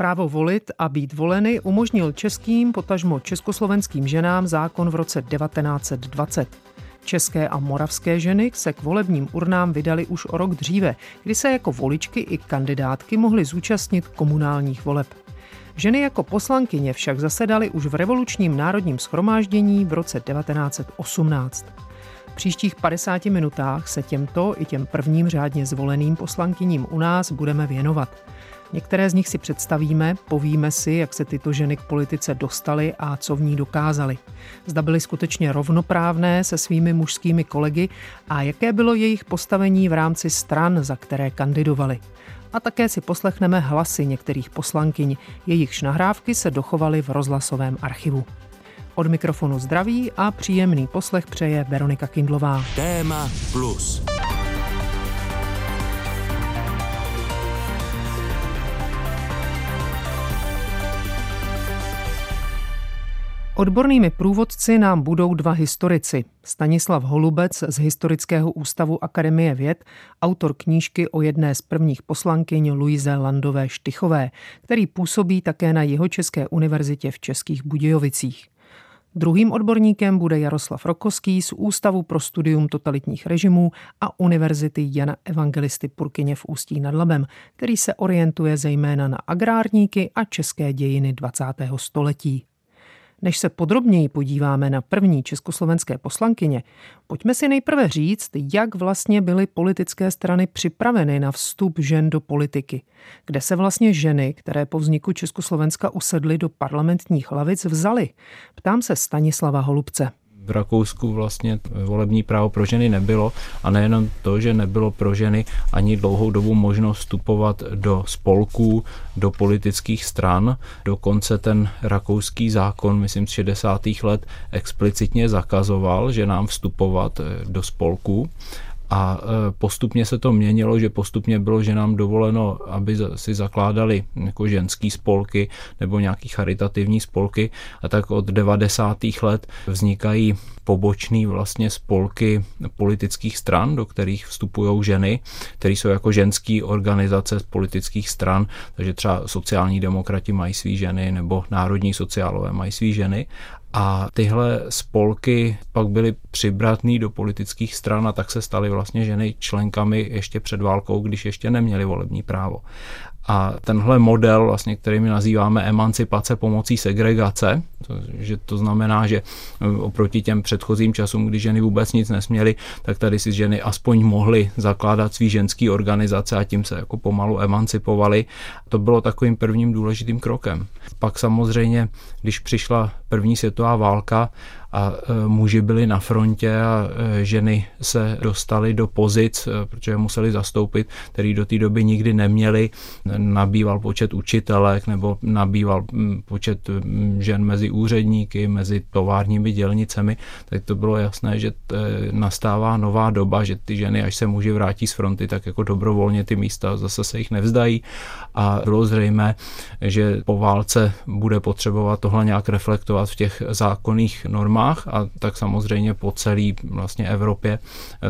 Právo volit a být voleny umožnil českým, potažmo československým ženám zákon v roce 1920. České a moravské ženy se k volebním urnám vydali už o rok dříve, kdy se jako voličky i kandidátky mohly zúčastnit komunálních voleb. Ženy jako poslankyně však zasedaly už v revolučním národním schromáždění v roce 1918. V příštích 50 minutách se těmto i těm prvním řádně zvoleným poslankyním u nás budeme věnovat. Některé z nich si představíme, povíme si, jak se tyto ženy k politice dostaly a co v ní dokázaly. Zda byly skutečně rovnoprávné se svými mužskými kolegy a jaké bylo jejich postavení v rámci stran, za které kandidovali. A také si poslechneme hlasy některých poslankyň, jejichž nahrávky se dochovaly v rozhlasovém archivu. Od mikrofonu zdraví a příjemný poslech přeje Veronika Kindlová. Téma plus. Odbornými průvodci nám budou dva historici. Stanislav Holubec z Historického ústavu Akademie věd, autor knížky o jedné z prvních poslankyň Luize Landové Štychové, který působí také na Jihočeské univerzitě v Českých Budějovicích. Druhým odborníkem bude Jaroslav Rokoský z Ústavu pro studium totalitních režimů a Univerzity Jana Evangelisty Purkyně v Ústí nad Labem, který se orientuje zejména na agrárníky a české dějiny 20. století. Než se podrobněji podíváme na první československé poslankyně, pojďme si nejprve říct, jak vlastně byly politické strany připraveny na vstup žen do politiky. Kde se vlastně ženy, které po vzniku Československa usedly do parlamentních lavic, vzaly? Ptám se Stanislava Holubce v Rakousku vlastně volební právo pro ženy nebylo a nejenom to, že nebylo pro ženy ani dlouhou dobu možnost vstupovat do spolků, do politických stran. Dokonce ten rakouský zákon, myslím z 60. let, explicitně zakazoval, že nám vstupovat eh, do spolků. A e, postupně se to měnilo, že postupně bylo, že nám dovoleno, aby si zakládali jako ženský spolky nebo nějaký charitativní spolky. A tak od 90. let vznikají pobočný vlastně spolky politických stran, do kterých vstupují ženy, které jsou jako ženské organizace z politických stran, takže třeba sociální demokrati mají svý ženy nebo národní sociálové mají svý ženy a tyhle spolky pak byly přibratný do politických stran a tak se staly vlastně ženy členkami ještě před válkou, když ještě neměly volební právo. A tenhle model, vlastně, který my nazýváme emancipace pomocí segregace, to, že to znamená, že e, oproti těm předchozím časům, kdy ženy vůbec nic nesměly, tak tady si ženy aspoň mohly zakládat svý ženský organizace a tím se jako pomalu emancipovali. To bylo takovým prvním důležitým krokem. Pak samozřejmě, když přišla první světová válka a e, muži byli na frontě a e, ženy se dostaly do pozic, e, protože museli zastoupit, který do té doby nikdy neměli. Nabýval počet učitelek nebo nabýval počet žen mezi úředníky, mezi továrními dělnicemi, tak to bylo jasné, že nastává nová doba, že ty ženy, až se muži vrátí z fronty, tak jako dobrovolně ty místa zase se jich nevzdají. A bylo zřejmé, že po válce bude potřebovat tohle nějak reflektovat v těch zákonných normách firmách a tak samozřejmě po celé vlastně Evropě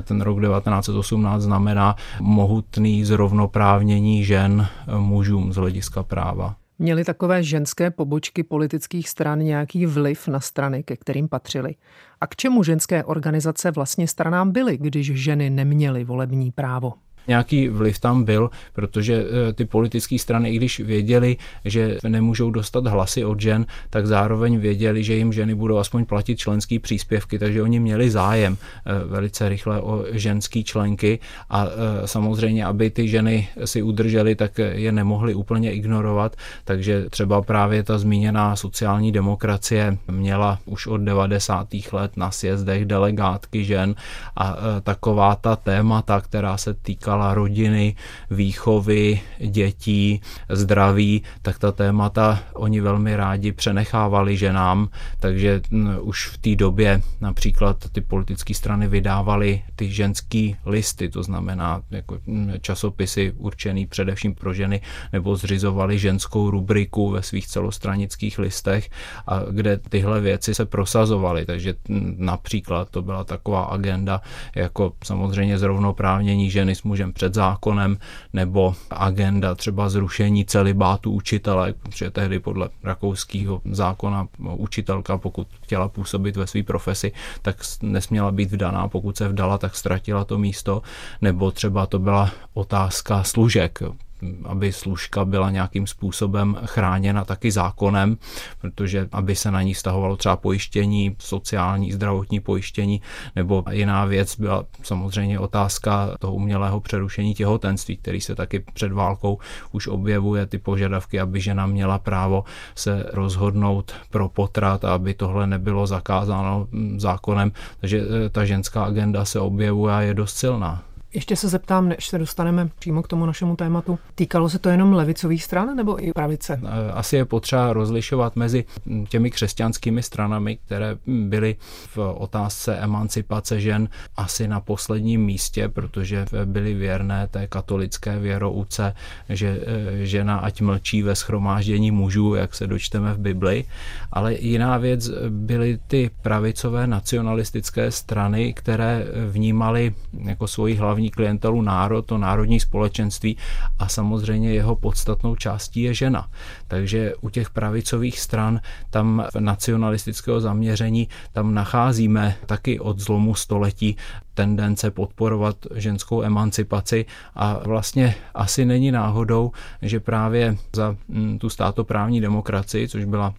ten rok 1918 znamená mohutný zrovnoprávnění žen mužům z hlediska práva. Měly takové ženské pobočky politických stran nějaký vliv na strany, ke kterým patřily? A k čemu ženské organizace vlastně stranám byly, když ženy neměly volební právo? Nějaký vliv tam byl, protože eh, ty politické strany, i když věděli, že nemůžou dostat hlasy od žen, tak zároveň věděli, že jim ženy budou aspoň platit členský příspěvky, takže oni měli zájem eh, velice rychle o ženský členky a eh, samozřejmě, aby ty ženy si udržely, tak je nemohli úplně ignorovat, takže třeba právě ta zmíněná sociální demokracie měla už od 90. let na sjezdech delegátky žen a taková ta témata, která se týkala týkala rodiny, výchovy, dětí, zdraví, tak ta témata oni velmi rádi přenechávali ženám, takže už v té době například ty politické strany vydávaly ty ženský listy, to znamená jako časopisy určený především pro ženy, nebo zřizovali ženskou rubriku ve svých celostranických listech, a kde tyhle věci se prosazovaly, takže například to byla taková agenda jako samozřejmě zrovnoprávnění ženy s muži mužem před zákonem, nebo agenda třeba zrušení celibátu učitele, protože tehdy podle rakouského zákona učitelka, pokud chtěla působit ve své profesi, tak nesměla být vdaná, pokud se vdala, tak ztratila to místo, nebo třeba to byla otázka služek, aby služka byla nějakým způsobem chráněna taky zákonem, protože aby se na ní stahovalo třeba pojištění, sociální, zdravotní pojištění, nebo jiná věc byla samozřejmě otázka toho umělého přerušení těhotenství, který se taky před válkou už objevuje, ty požadavky, aby žena měla právo se rozhodnout pro potrat a aby tohle nebylo zakázáno zákonem. Takže eh, ta ženská agenda se objevuje a je dost silná. Ještě se zeptám, než se dostaneme přímo k tomu našemu tématu. Týkalo se to jenom levicových stran nebo i pravice? Eh, asi je potřeba rozlišovat mezi těmi křesťanskými stranami, které byly v otázce emancipace žen asi na posledním místě, protože byly věrné té katolické věrouce, že eh, žena ať mlčí ve schromáždění mužů, jak se dočteme v Bibli. Ale jiná věc byly ty pravicové nacionalistické strany, které vnímaly jako svoji hlavní hlavní klientelu národ, to národní společenství a samozřejmě jeho podstatnou částí je žena. Takže u těch pravicových stran tam nacionalistického zaměření tam nacházíme taky od zlomu století tendence podporovat ženskou emancipaci a vlastně asi není náhodou, že právě za mm, tu státoprávní demokracii, což byla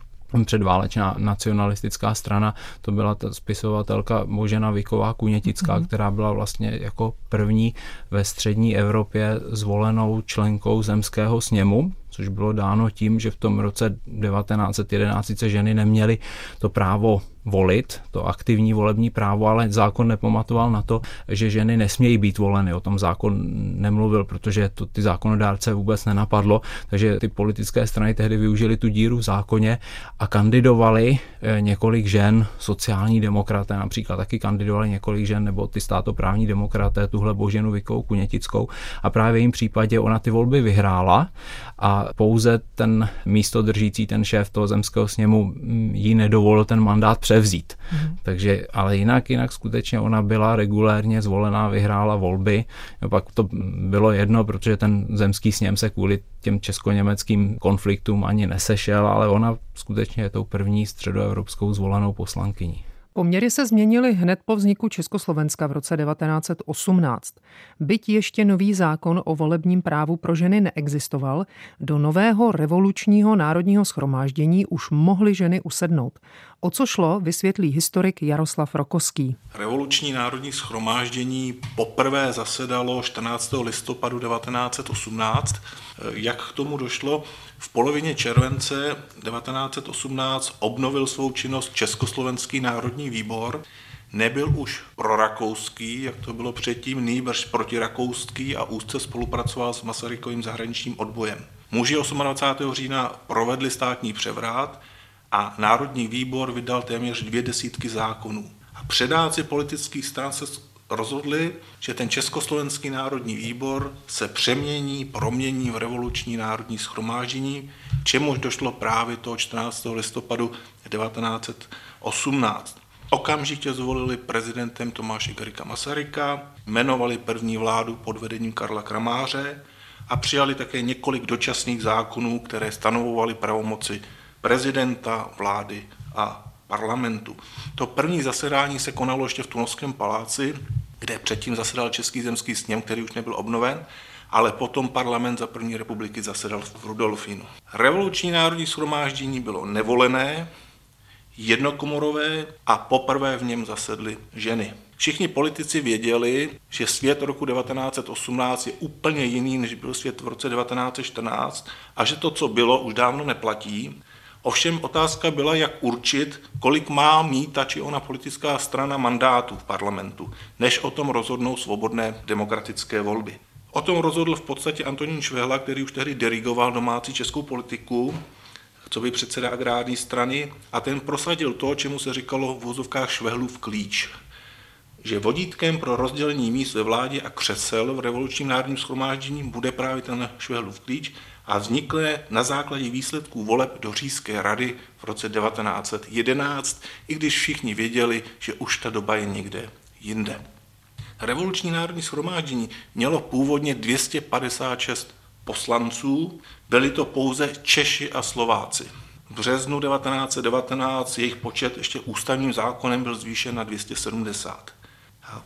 předválečná nacionalistická strana, to byla ta spisovatelka Božena Viková Kunětická, mm-hmm. která byla vlastně jako první ve střední Evropě zvolenou členkou zemského sněmu, což bylo dáno tím, že v tom roce 1911 ženy neměly to právo volit, to aktivní volební právo, ale zákon nepamatoval na to, že ženy nesmějí být voleny. O tom zákon nemluvil, protože to ty zákonodárce vůbec nenapadlo, takže ty politické strany tehdy využili tu díru v zákoně a kandidovali eh, několik žen, sociální demokraté například taky kandidovali několik žen, nebo ty státoprávní demokraté, tuhle Boženu Vikou Kunětickou a právě v jejím případě ona ty volby vyhrála a pouze ten místo držící, ten šéf toho zemského sněmu mm, jí nedovolil ten mandát převzít. Mm. Takže, ale jinak, jinak skutečně ona byla regulérně zvolená, vyhrála volby. No pak to bylo jedno, protože ten zemský sněm se kvůli těm česko-německým konfliktům ani nesešel, ale ona skutečně je tou první středoevropskou zvolenou poslankyní. Poměry se změnily hned po vzniku Československa v roce 1918. Byť ještě nový zákon o volebním právu pro ženy neexistoval, do nového revolučního národního schromáždění už mohly ženy usednout. O co šlo, vysvětlí historik Jaroslav Rokoský. Revoluční národní schromáždění poprvé zasedalo 14. listopadu 1918. Jak k tomu došlo? V polovině července 1918 obnovil svou činnost Československý národní výbor. Nebyl už prorakouský, jak to bylo předtím, nýbrž protirakouský a úzce spolupracoval s Masarykovým zahraničním odbojem. Muži 28. října provedli státní převrat a Národní výbor vydal téměř dvě desítky zákonů. A předáci politických stran se rozhodli, že ten Československý národní výbor se přemění, promění v revoluční národní schromáždění, čemuž došlo právě toho 14. listopadu 1918. Okamžitě zvolili prezidentem Tomáše Garika Masaryka, jmenovali první vládu pod vedením Karla Kramáře a přijali také několik dočasných zákonů, které stanovovaly pravomoci prezidenta, vlády a parlamentu. To první zasedání se konalo ještě v Tunovském paláci, kde předtím zasedal Český zemský sněm, který už nebyl obnoven, ale potom parlament za první republiky zasedal v Rudolfínu. Revoluční národní shromáždění bylo nevolené, jednokomorové a poprvé v něm zasedly ženy. Všichni politici věděli, že svět roku 1918 je úplně jiný, než byl svět v roce 1914 a že to, co bylo, už dávno neplatí Ovšem otázka byla, jak určit, kolik má mít ta či ona politická strana mandátů v parlamentu, než o tom rozhodnou svobodné demokratické volby. O tom rozhodl v podstatě Antonín Švehla, který už tehdy dirigoval domácí českou politiku, co by předseda agrární strany, a ten prosadil to, čemu se říkalo v vozovkách Švehlův klíč, že vodítkem pro rozdělení míst ve vládě a křesel v revolučním národním schromáždění bude právě ten Švehlův klíč a vznikly na základě výsledků voleb do Říjské rady v roce 1911, i když všichni věděli, že už ta doba je někde jinde. Revoluční národní shromáždění mělo původně 256 poslanců, byli to pouze Češi a Slováci. V březnu 1919 jejich počet ještě ústavním zákonem byl zvýšen na 270.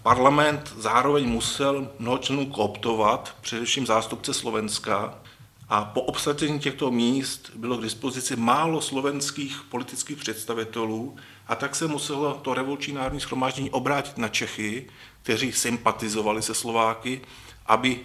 Parlament zároveň musel mnoho členů kooptovat, především zástupce Slovenska, a po obsazení těchto míst bylo k dispozici málo slovenských politických představitelů a tak se muselo to revoluční národní schromáždění obrátit na Čechy, kteří sympatizovali se Slováky, aby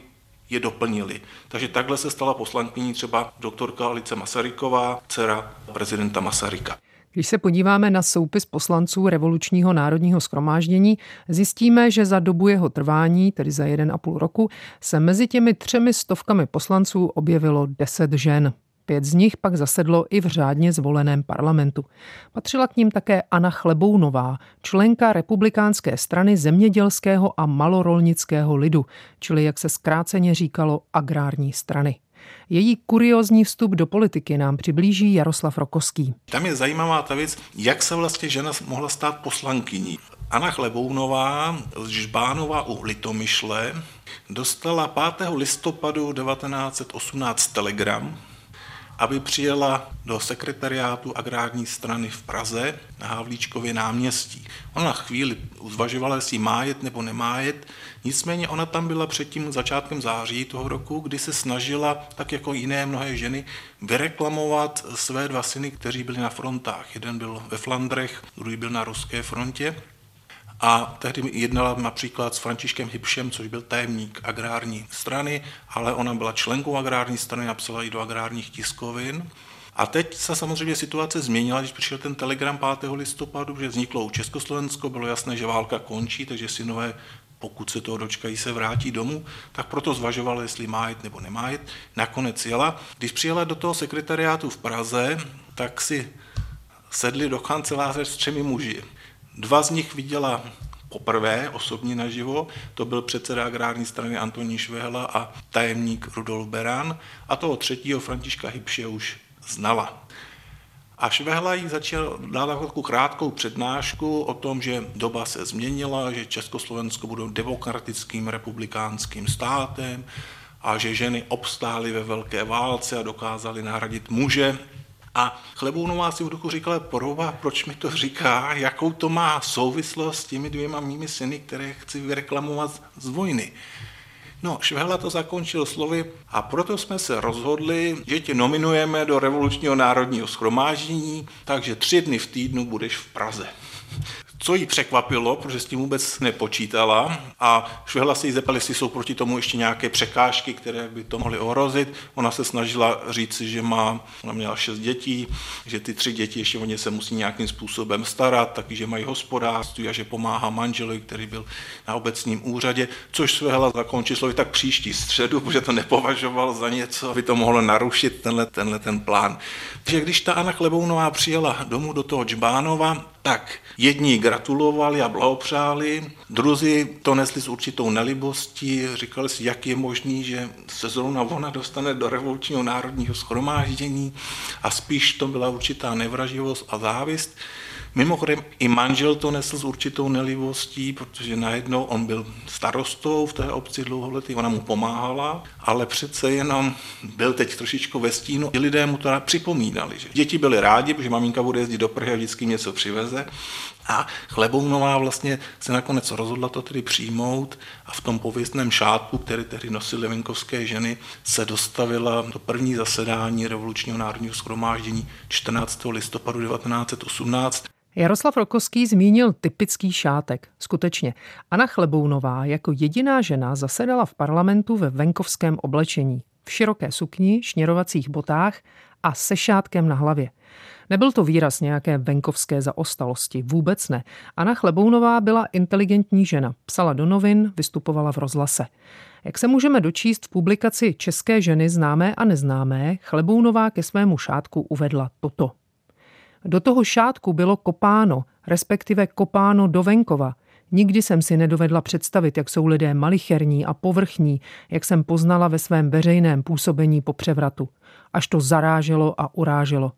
je doplnili. Takže takhle se stala poslankyní třeba doktorka Alice Masaryková, dcera prezidenta Masaryka. Když se podíváme na soupis poslanců Revolučního národního schromáždění, zjistíme, že za dobu jeho trvání, tedy za jeden a půl roku, se mezi těmi třemi stovkami poslanců objevilo deset žen. Pět z nich pak zasedlo i v řádně zvoleném parlamentu. Patřila k ním také Anna Chlebounová, členka republikánské strany zemědělského a malorolnického lidu, čili jak se zkráceně říkalo agrární strany. Její kuriozní vstup do politiky nám přiblíží Jaroslav Rokoský. Tam je zajímavá ta věc, jak se vlastně žena mohla stát poslankyní. Anna Chlebounová z Žbánova u Litomyšle dostala 5. listopadu 1918 telegram aby přijela do sekretariátu agrární strany v Praze na Havlíčkově náměstí. Ona chvíli zvažovala, jestli má jet nebo nemá jet, nicméně ona tam byla před tím začátkem září toho roku, kdy se snažila, tak jako jiné mnohé ženy, vyreklamovat své dva syny, kteří byli na frontách. Jeden byl ve Flandrech, druhý byl na ruské frontě a tehdy jednala například s Františkem Hybšem, což byl tajemník agrární strany, ale ona byla členkou agrární strany, napsala i do agrárních tiskovin. A teď se samozřejmě situace změnila, když přišel ten telegram 5. listopadu, že vzniklo u Československo, bylo jasné, že válka končí, takže synové pokud se toho dočkají, se vrátí domů, tak proto zvažoval, jestli má jít nebo nemá jít. Nakonec jela. Když přijela do toho sekretariátu v Praze, tak si sedli do kanceláře s třemi muži. Dva z nich viděla poprvé osobně naživo, to byl předseda agrární strany Antonín Švehla a tajemník Rudolf Beran. A toho třetího Františka Hybše už znala. A Švehla jí začal dát takovou krátkou přednášku o tom, že doba se změnila, že Československo budou demokratickým republikánským státem a že ženy obstály ve velké válce a dokázaly nahradit muže a Chlebounová si v duchu říkala, poroba, proč mi to říká, jakou to má souvislost s těmi dvěma mými syny, které chci vyreklamovat z vojny. No, Švehla to zakončil slovy a proto jsme se rozhodli, že tě nominujeme do revolučního národního schromáždění, takže tři dny v týdnu budeš v Praze co jí překvapilo, protože s tím vůbec nepočítala a Švehla se jí zeptala, jestli jsou proti tomu ještě nějaké překážky, které by to mohly ohrozit. Ona se snažila říct, že má, ona měla šest dětí, že ty tři děti ještě o ně se musí nějakým způsobem starat, taky, že mají hospodářství a že pomáhá manželovi, který byl na obecním úřadě, což Švehla zakončil slovy tak příští středu, protože to nepovažoval za něco, aby to mohlo narušit tenhle, tenhle ten plán. Takže když ta Anna Chlebounová přijela domů do toho Džbánova, tak jedni gratulovali a blahopřáli, druzí to nesli s určitou nelibostí, říkali si, jak je možný, že se zrovna ona dostane do revolučního národního schromáždění a spíš to byla určitá nevraživost a závist. Mimochodem i manžel to nesl s určitou nelivostí, protože najednou on byl starostou v té obci dlouholetý, ona mu pomáhala, ale přece jenom byl teď trošičku ve stínu. I lidé mu to připomínali, že děti byly rádi, protože maminka bude jezdit do Prahy a vždycky něco přiveze. A Chlebounová vlastně se nakonec rozhodla to tedy přijmout a v tom pověstném šátku, který tehdy nosily venkovské ženy, se dostavila do první zasedání Revolučního národního schromáždění 14. listopadu 1918. Jaroslav Rokovský zmínil typický šátek. Skutečně, Anna Chlebounová jako jediná žena zasedala v parlamentu ve venkovském oblečení, v široké sukni, šněrovacích botách a se šátkem na hlavě. Nebyl to výraz nějaké venkovské zaostalosti, vůbec ne. Anna Chlebounová byla inteligentní žena, psala do novin, vystupovala v rozhlase. Jak se můžeme dočíst v publikaci České ženy známé a neznámé, Chlebounová ke svému šátku uvedla toto. Do toho šátku bylo kopáno, respektive kopáno do venkova. Nikdy jsem si nedovedla představit, jak jsou lidé malicherní a povrchní, jak jsem poznala ve svém veřejném působení po převratu. Až to zaráželo a uráželo.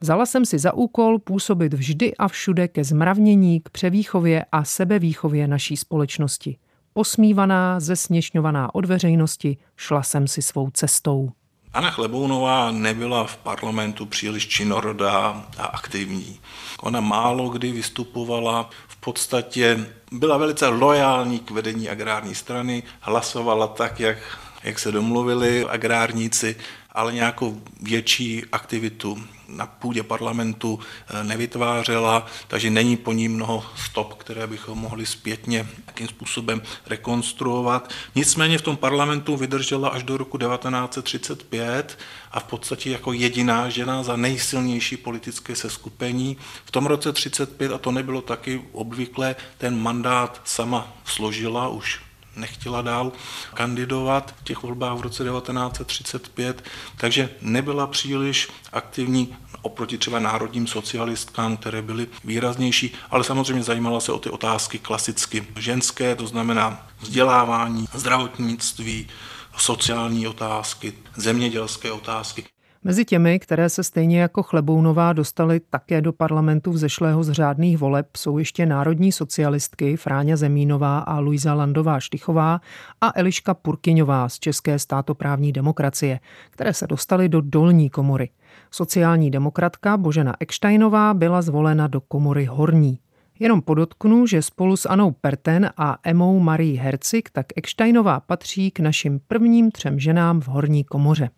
Vzala jsem si za úkol působit vždy a všude ke zmravnění, k převýchově a sebevýchově naší společnosti. Posmívaná, zesměšňovaná od veřejnosti, šla jsem si svou cestou. Anna Chlebounová nebyla v parlamentu příliš činorodá a aktivní. Ona málo kdy vystupovala, v podstatě byla velice lojální k vedení agrární strany, hlasovala tak, jak, jak se domluvili agrárníci, ale nějakou větší aktivitu na půdě parlamentu eh, nevytvářela, takže není po ní mnoho stop, které bychom mohli zpětně jakým způsobem rekonstruovat. Nicméně v tom parlamentu vydržela až do roku 1935 a v podstatě jako jediná žena za nejsilnější politické seskupení. V tom roce 35, a to nebylo taky obvyklé, ten mandát sama složila už nechtěla dál kandidovat v těch volbách v roce 1935, takže nebyla příliš aktivní oproti třeba národním socialistkám, které byly výraznější, ale samozřejmě zajímala se o ty otázky klasicky ženské, to znamená vzdělávání, zdravotnictví, sociální otázky, zemědělské otázky. Mezi těmi, které se stejně jako Chlebounová dostali také do parlamentu vzešlého z řádných voleb, jsou ještě národní socialistky Fráňa Zemínová a Luisa Landová Štichová a Eliška Purkyňová z České státoprávní demokracie, které se dostaly do dolní komory. Sociální demokratka Božena Eksteinová byla zvolena do komory horní. Jenom podotknu, že spolu s Anou Perten a Emou Marie Hercik tak Eksteinová patří k našim prvním třem ženám v horní komoře.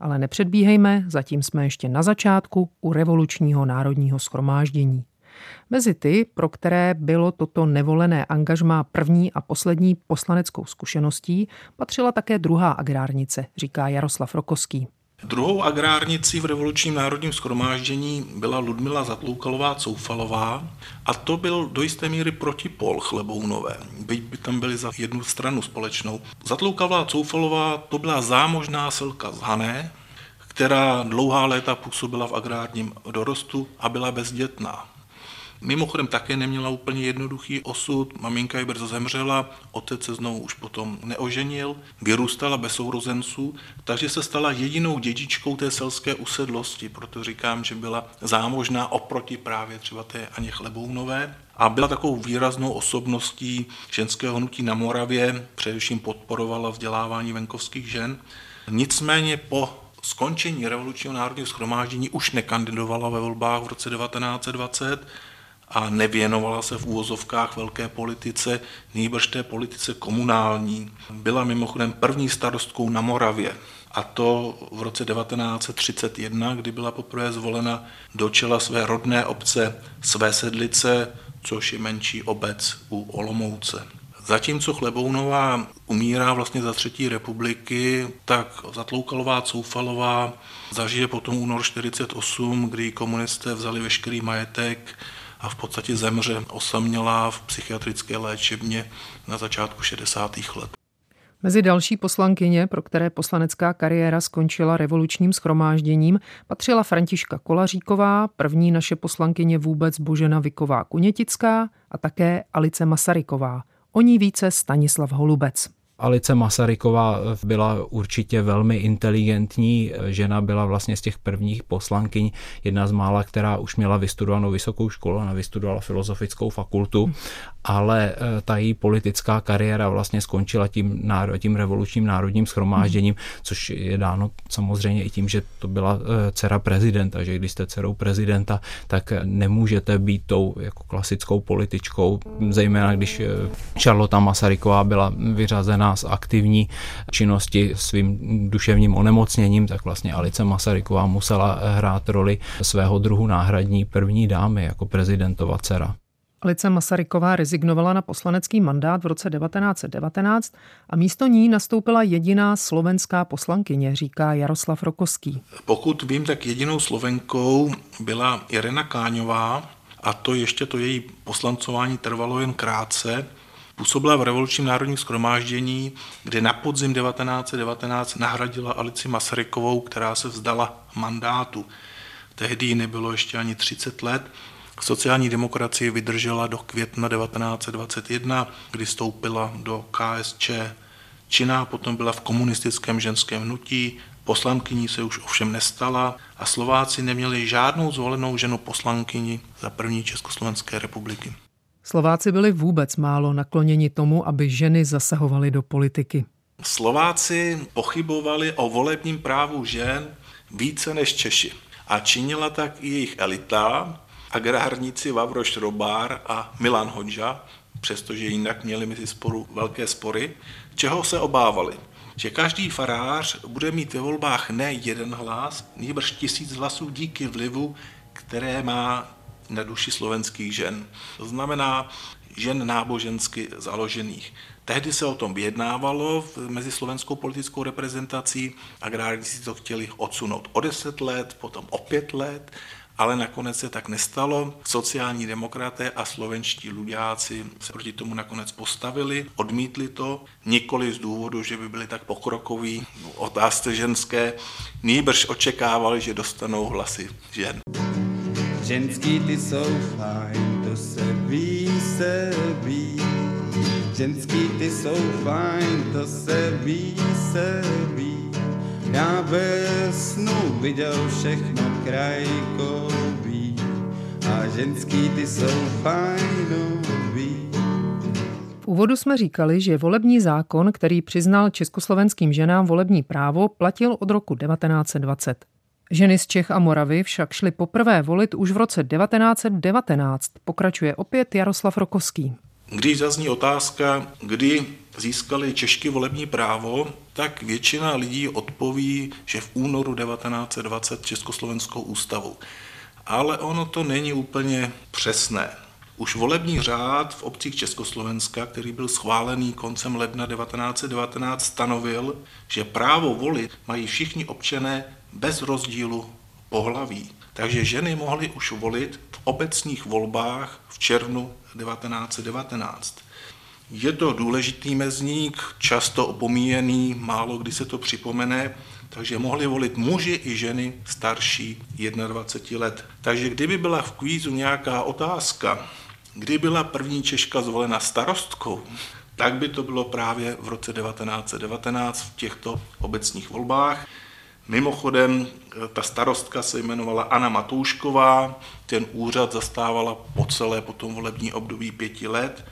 Ale nepředbíhejme, zatím jsme ještě na začátku u revolučního národního schromáždění. Mezi ty, pro které bylo toto nevolené angažmá první a poslední poslaneckou zkušeností, patřila také druhá agrárnice, říká Jaroslav Rokoský. Druhou agrárnicí v revolučním národním schromáždění byla Ludmila Zatloukalová Coufalová a to byl do jisté míry protipol Chlebounové, byť by tam byli za jednu stranu společnou. Zatloukalová Coufalová to byla zámožná selka z Hané, která dlouhá léta působila v agrárním dorostu a byla bezdětná. Mimochodem také neměla úplně jednoduchý osud, maminka ji brzo zemřela, otec se znovu už potom neoženil, vyrůstala bez sourozenců, takže se stala jedinou dědičkou té selské usedlosti, proto říkám, že byla zámožná oproti právě třeba té Aně Chlebounové. A byla takovou výraznou osobností ženského hnutí na Moravě, především podporovala vzdělávání venkovských žen. Nicméně po skončení revolučního národního schromáždění už nekandidovala ve volbách v roce 1920 a nevěnovala se v úvozovkách velké politice, nýbrž té politice komunální. Byla mimochodem první starostkou na Moravě. A to v roce 1931, kdy byla poprvé zvolena do čela své rodné obce Své sedlice, což je menší obec u Olomouce. Zatímco Chlebounová umírá vlastně za třetí republiky, tak Zatloukalová Coufalová zažije potom únor 48, kdy komunisté vzali veškerý majetek a v podstatě zemře osamělá v psychiatrické léčebně na začátku 60. let. Mezi další poslankyně, pro které poslanecká kariéra skončila revolučním schromážděním, patřila Františka Kolaříková, první naše poslankyně vůbec Božena Viková Kunětická a také Alice Masaryková. O ní více Stanislav Holubec. Alice Masaryková byla určitě velmi inteligentní žena, byla vlastně z těch prvních poslankyň, jedna z mála, která už měla vystudovanou vysokou školu, ona vystudovala filozofickou fakultu ale eh, ta její politická kariéra vlastně skončila tím, náro, tím revolučním národním schromážděním, což je dáno samozřejmě i tím, že to byla eh, dcera prezidenta, že když jste dcerou prezidenta, tak nemůžete být tou jako klasickou političkou, zejména když eh, Charlotte Masaryková byla vyřazená z aktivní činnosti svým duševním onemocněním, tak vlastně Alice Masaryková musela hrát roli svého druhu náhradní první dámy jako prezidentova dcera. Alice Masaryková rezignovala na poslanecký mandát v roce 1919 a místo ní nastoupila jediná slovenská poslankyně, říká Jaroslav Rokoský. Pokud vím, tak jedinou slovenkou byla Irena Káňová a to ještě to její poslancování trvalo jen krátce. Působila v revolučním národním schromáždění, kde na podzim 1919 nahradila Alici Masarykovou, která se vzdala mandátu. Tehdy nebylo ještě ani 30 let Sociální demokracie vydržela do května 1921, kdy stoupila do KSČ Čína, potom byla v komunistickém ženském hnutí, poslankyní se už ovšem nestala a Slováci neměli žádnou zvolenou ženu poslankyni za první Československé republiky. Slováci byli vůbec málo nakloněni tomu, aby ženy zasahovaly do politiky. Slováci pochybovali o volebním právu žen více než Češi. A činila tak i jejich elita, agrárníci Vavroš Robár a Milan Honža, přestože jinak měli mezi sporu velké spory, čeho se obávali. Že každý farář bude mít ve volbách ne jeden hlas, nýbrž tisíc hlasů díky vlivu, které má na duši slovenských žen. To znamená žen nábožensky založených. Tehdy se o tom vyjednávalo mezi slovenskou politickou reprezentací, agrárníci to chtěli odsunout o 10 let, potom o 5 let, ale nakonec se tak nestalo. Sociální demokraté a slovenští ludáci se proti tomu nakonec postavili, odmítli to, nikoli z důvodu, že by byli tak pokrokoví v otázce ženské, nýbrž očekávali, že dostanou hlasy žen. Ženský ty jsou fajn, to se ví, se ví. Ženský ty jsou fajn, to se ví, se ví. Já ve snu viděl všechno krajkový a ženský ty jsou fajnový. V úvodu jsme říkali, že volební zákon, který přiznal československým ženám volební právo, platil od roku 1920. Ženy z Čech a Moravy však šly poprvé volit už v roce 1919, pokračuje opět Jaroslav Rokovský. Když zazní otázka, kdy získali Češky volební právo, tak většina lidí odpoví, že v únoru 1920 Československou ústavu. Ale ono to není úplně přesné. Už volební řád v obcích Československa, který byl schválený koncem ledna 1919, stanovil, že právo volit mají všichni občané bez rozdílu pohlaví. Takže ženy mohly už volit v obecních volbách v červnu 1919. Je to důležitý mezník, často opomíjený, málo kdy se to připomene, takže mohli volit muži i ženy starší 21 let. Takže kdyby byla v kvízu nějaká otázka, kdy byla první Češka zvolena starostkou, tak by to bylo právě v roce 1919 v těchto obecních volbách. Mimochodem, ta starostka se jmenovala Anna Matoušková, ten úřad zastávala po celé potom volební období pěti let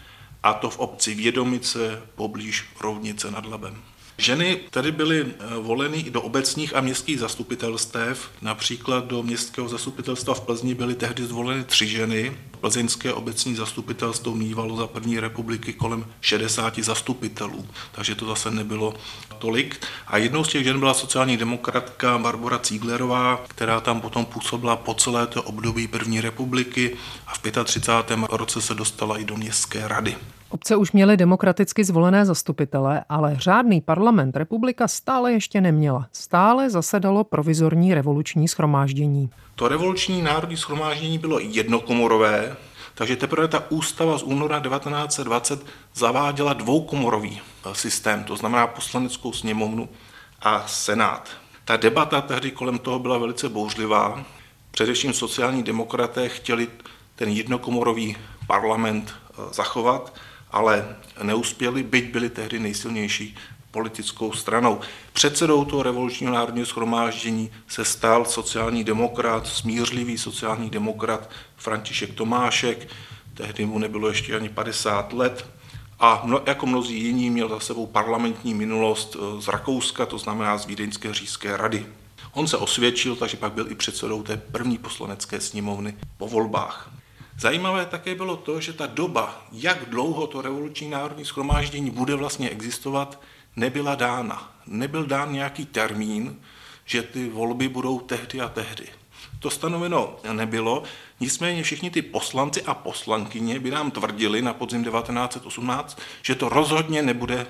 a to v obci Vědomice poblíž Rovnice nad Labem. Ženy tady byly eh, voleny i do obecních a městských zastupitelstev. Například do městského zastupitelstva v Plzni byly tehdy zvoleny tři ženy. Plzeňské obecní zastupitelstvo mývalo za první republiky kolem 60 zastupitelů, takže to zase nebylo tolik. A jednou z těch žen byla sociální demokratka Barbara Cíglerová, která tam potom působila po celé to období první republiky a v 35. roce se dostala i do městské rady. Obce už měly demokraticky zvolené zastupitele, ale řádný parlament republika stále ještě neměla. Stále zasedalo provizorní revoluční schromáždění. To revoluční národní schromáždění bylo jednokomorové, takže teprve ta ústava z února 1920 zaváděla dvoukomorový eh, systém, to znamená poslaneckou sněmovnu a senát. Ta debata tehdy kolem toho byla velice bouřlivá. Především sociální demokraté chtěli ten jednokomorový parlament eh, zachovat ale neuspěli, byť byli tehdy nejsilnější politickou stranou. Předsedou toho revolučního národního schromáždění se stal sociální demokrat, smířlivý sociální demokrat František Tomášek, tehdy mu nebylo ještě ani 50 let, a jako mnozí jiní měl za sebou parlamentní minulost eh, z Rakouska, to znamená z Vídeňské říšské rady. On se osvědčil, takže pak byl i předsedou té první poslanecké sněmovny po volbách. Zajímavé také bylo to, že ta doba, jak dlouho to revoluční národní schromáždění bude vlastně existovat, nebyla dána. Nebyl dán nějaký termín, že ty volby budou tehdy a tehdy. To stanoveno nebylo, nicméně všichni ty poslanci a poslankyně by nám tvrdili na podzim 1918, že to rozhodně nebude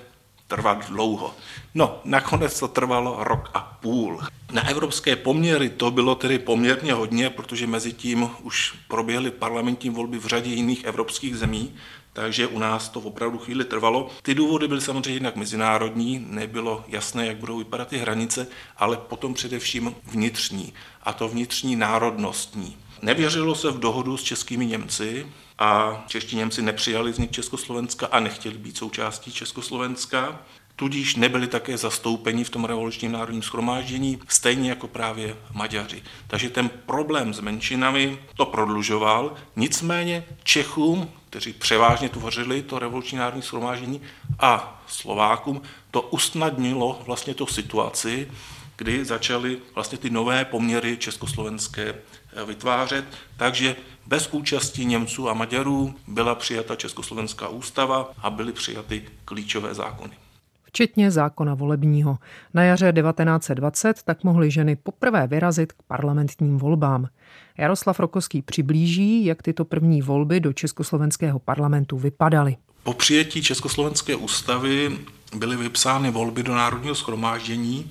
trvat dlouho. No, nakonec to trvalo rok a půl. Na evropské poměry to bylo tedy poměrně hodně, protože mezi tím už proběhly parlamentní volby v řadě jiných evropských zemí, takže u nás to opravdu chvíli trvalo. Ty důvody byly samozřejmě jinak mezinárodní, nebylo jasné, jak budou vypadat ty hranice, ale potom především vnitřní, a to vnitřní národnostní. Nevěřilo se v dohodu s českými Němci a čeští Němci nepřijali vznik Československa a nechtěli být součástí Československa. tudíž nebyli také zastoupeni v tom revolučním národním schromáždění, stejně jako právě Maďaři. Takže ten problém s menšinami to prodlužoval, nicméně Čechům, kteří převážně tvořili to revoluční národní schromáždění, a Slovákům to usnadnilo vlastně tu situaci, kdy začaly vlastně ty nové poměry československé eh, vytvářet. Takže bez účasti Němců a Maďarů byla přijata Československá ústava a byly přijaty klíčové zákony včetně zákona volebního. Na jaře 1920 tak mohly ženy poprvé vyrazit k parlamentním volbám. Jaroslav Rokoský přiblíží, jak tyto první volby do Československého parlamentu vypadaly. Po přijetí Československé ústavy byly vypsány volby do Národního schromáždění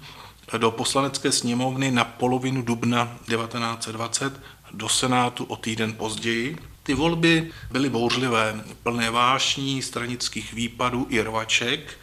do poslanecké sněmovny na polovinu dubna 1920, do Senátu o týden později. Ty volby byly bouřlivé, plné vášní, stranických výpadů i rvaček.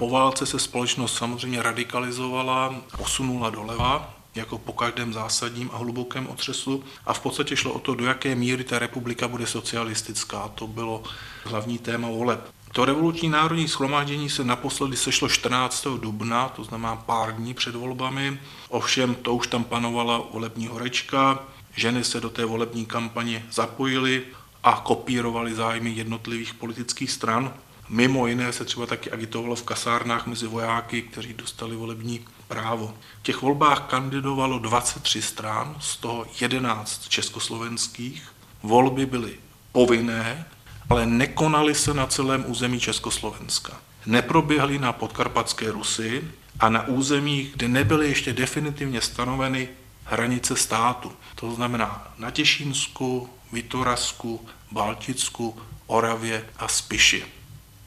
Po válce se společnost samozřejmě radikalizovala, posunula doleva, jako po každém zásadním a hlubokém otřesu a v podstatě šlo o to, do jaké míry ta republika bude socialistická. To bylo hlavní téma voleb. To revoluční národní schromáždění se naposledy sešlo 14. dubna, to znamená pár dní před volbami. Ovšem to už tam panovala volební horečka, ženy se do té volební kampaně zapojily a kopírovaly zájmy jednotlivých politických stran. Mimo jiné se třeba taky agitovalo v kasárnách mezi vojáky, kteří dostali volební právo. V těch volbách kandidovalo 23 stran, z toho 11 československých. Volby byly povinné, ale nekonaly se na celém území Československa. Neproběhly na podkarpatské Rusy a na územích, kde nebyly ještě definitivně stanoveny hranice státu. To znamená na Těšínsku, Vitorasku, Balticku, Oravě a Spiši.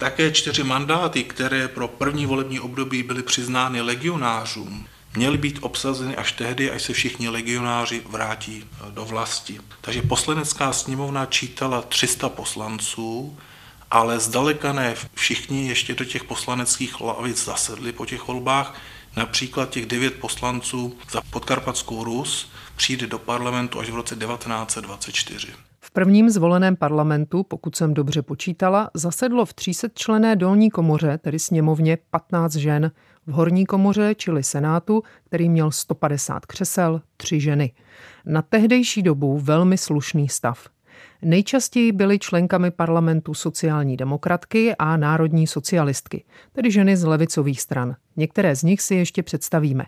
Také čtyři mandáty, které pro první volební období byly přiznány legionářům, měly být obsazeny až tehdy, až se všichni legionáři vrátí eh, do vlasti. Takže poslanecká sněmovna čítala 300 poslanců, ale zdaleka ne všichni ještě do těch poslaneckých lavic zasedli po těch volbách. Například těch devět poslanců za podkarpatskou Rus přijde do parlamentu až v roce 1924. Prvním zvoleném parlamentu, pokud jsem dobře počítala, zasedlo v 300 člené dolní komoře, tedy sněmovně, 15 žen, v horní komoře, čili senátu, který měl 150 křesel, tři ženy. Na tehdejší dobu velmi slušný stav. Nejčastěji byly členkami parlamentu sociální demokratky a národní socialistky, tedy ženy z levicových stran. Některé z nich si ještě představíme.